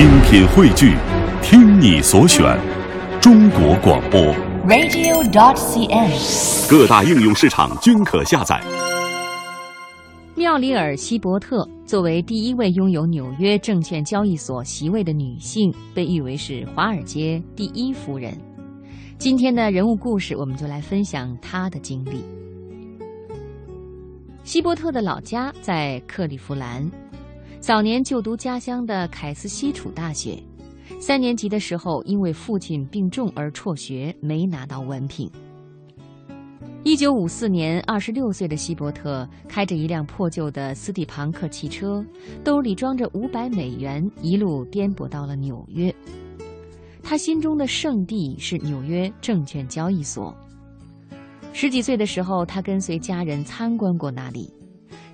精品汇聚，听你所选，中国广播。radio.dot.cn，。各大应用市场均可下载。妙里尔·希伯特作为第一位拥有纽约证券交易所席位的女性，被誉为是华尔街第一夫人。今天的人物故事，我们就来分享她的经历。希伯特的老家在克利夫兰，早年就读家乡的凯斯西楚大学。三年级的时候，因为父亲病重而辍学，没拿到文凭。一九五四年，二十六岁的希伯特开着一辆破旧的斯蒂庞克汽车，兜里装着五百美元，一路颠簸到了纽约。他心中的圣地是纽约证券交易所。十几岁的时候，他跟随家人参观过那里，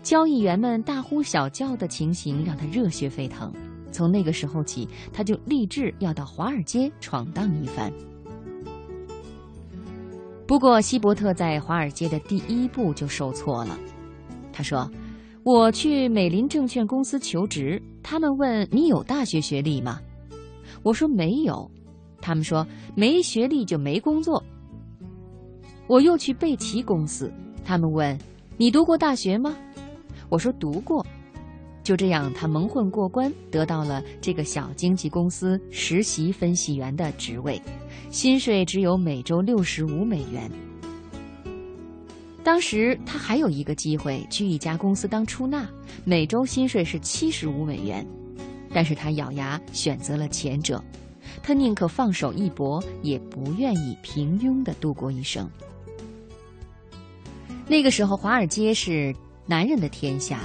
交易员们大呼小叫的情形让他热血沸腾。从那个时候起，他就立志要到华尔街闯荡一番。不过，希伯特在华尔街的第一步就受挫了。他说：“我去美林证券公司求职，他们问你有大学学历吗？我说没有。他们说没学历就没工作。我又去贝奇公司，他们问你读过大学吗？我说读过。就这样，他蒙混过关，得到了这个小经纪公司实习分析员的职位。”薪水只有每周六十五美元。当时他还有一个机会去一家公司当出纳，每周薪水是七十五美元，但是他咬牙选择了前者。他宁可放手一搏，也不愿意平庸的度过一生。那个时候，华尔街是男人的天下，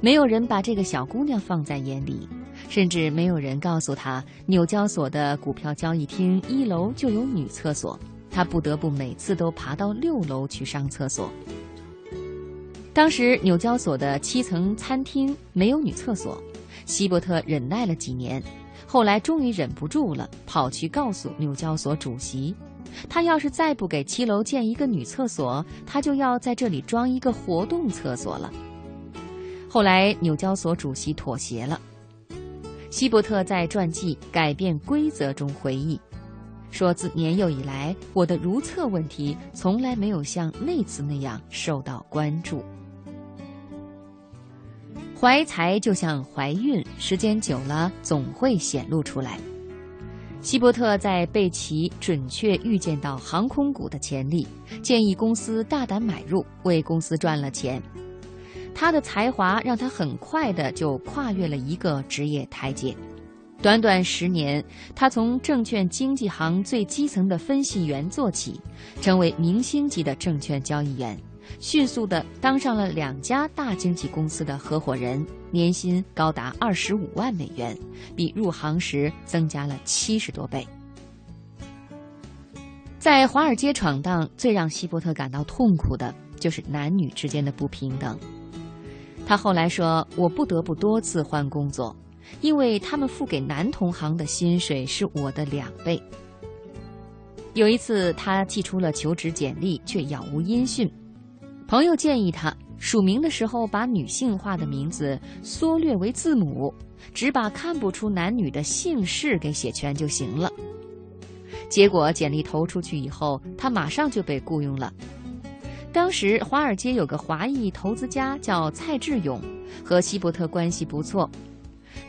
没有人把这个小姑娘放在眼里。甚至没有人告诉他，纽交所的股票交易厅一楼就有女厕所，他不得不每次都爬到六楼去上厕所。当时纽交所的七层餐厅没有女厕所，希伯特忍耐了几年，后来终于忍不住了，跑去告诉纽交所主席，他要是再不给七楼建一个女厕所，他就要在这里装一个活动厕所了。后来纽交所主席妥协了。希伯特在传记《改变规则》中回忆，说自年幼以来，我的如厕问题从来没有像那次那样受到关注。怀才就像怀孕，时间久了总会显露出来。希伯特在贝奇准确预见到航空股的潜力，建议公司大胆买入，为公司赚了钱。他的才华让他很快的就跨越了一个职业台阶。短短十年，他从证券经纪行最基层的分析员做起，成为明星级的证券交易员，迅速的当上了两家大经纪公司的合伙人，年薪高达二十五万美元，比入行时增加了七十多倍。在华尔街闯荡，最让希伯特感到痛苦的就是男女之间的不平等。他后来说：“我不得不多次换工作，因为他们付给男同行的薪水是我的两倍。”有一次，他寄出了求职简历，却杳无音讯。朋友建议他署名的时候把女性化的名字缩略为字母，只把看不出男女的姓氏给写全就行了。结果简历投出去以后，他马上就被雇佣了。当时华尔街有个华裔投资家叫蔡志勇，和希伯特关系不错。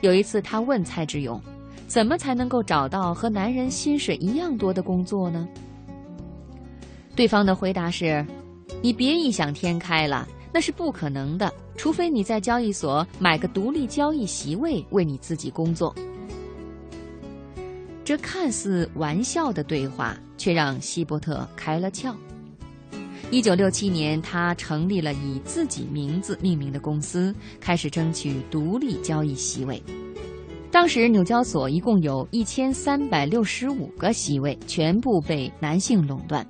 有一次，他问蔡志勇：“怎么才能够找到和男人薪水一样多的工作呢？”对方的回答是：“你别异想天开了，那是不可能的，除非你在交易所买个独立交易席位，为你自己工作。”这看似玩笑的对话，却让希伯特开了窍。一九六七年，他成立了以自己名字命名的公司，开始争取独立交易席位。当时纽交所一共有一千三百六十五个席位，全部被男性垄断。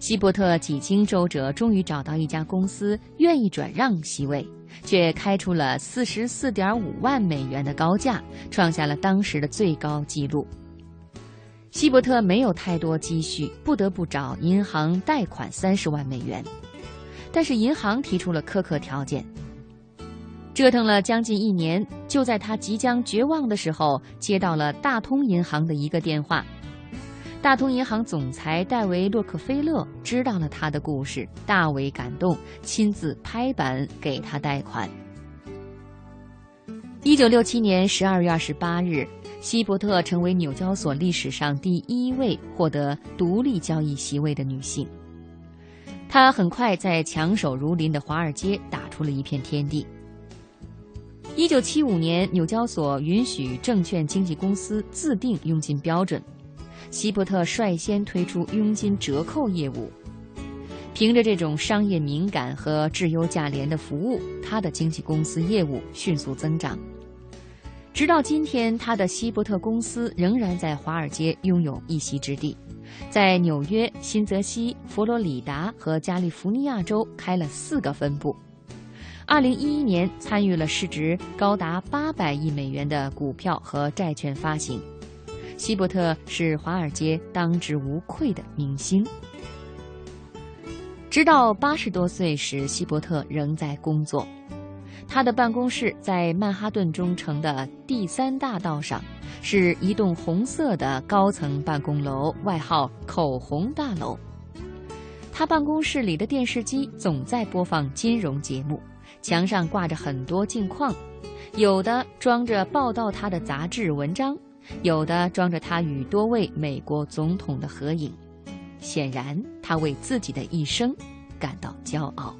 希伯特几经周折，终于找到一家公司愿意转让席位，却开出了四十四点五万美元的高价，创下了当时的最高纪录。希伯特没有太多积蓄，不得不找银行贷款三十万美元，但是银行提出了苛刻条件。折腾了将近一年，就在他即将绝望的时候，接到了大通银行的一个电话。大通银行总裁戴维·洛克菲勒知道了他的故事，大为感动，亲自拍板给他贷款。一九六七年十二月二十八日，希伯特成为纽交所历史上第一位获得独立交易席位的女性。她很快在强手如林的华尔街打出了一片天地。一九七五年，纽交所允许证券经纪公司自定佣金标准。希伯特率先推出佣金折扣业务，凭着这种商业敏感和质优价廉的服务，他的经纪公司业务迅速增长。直到今天，他的希伯特公司仍然在华尔街拥有一席之地，在纽约、新泽西、佛罗里达和加利福尼亚州开了四个分部。二零一一年，参与了市值高达八百亿美元的股票和债券发行。希伯特是华尔街当之无愧的明星。直到八十多岁时，希伯特仍在工作。他的办公室在曼哈顿中城的第三大道上，是一栋红色的高层办公楼，外号“口红大楼”。他办公室里的电视机总在播放金融节目，墙上挂着很多镜框，有的装着报道他的杂志文章。有的装着他与多位美国总统的合影，显然他为自己的一生感到骄傲。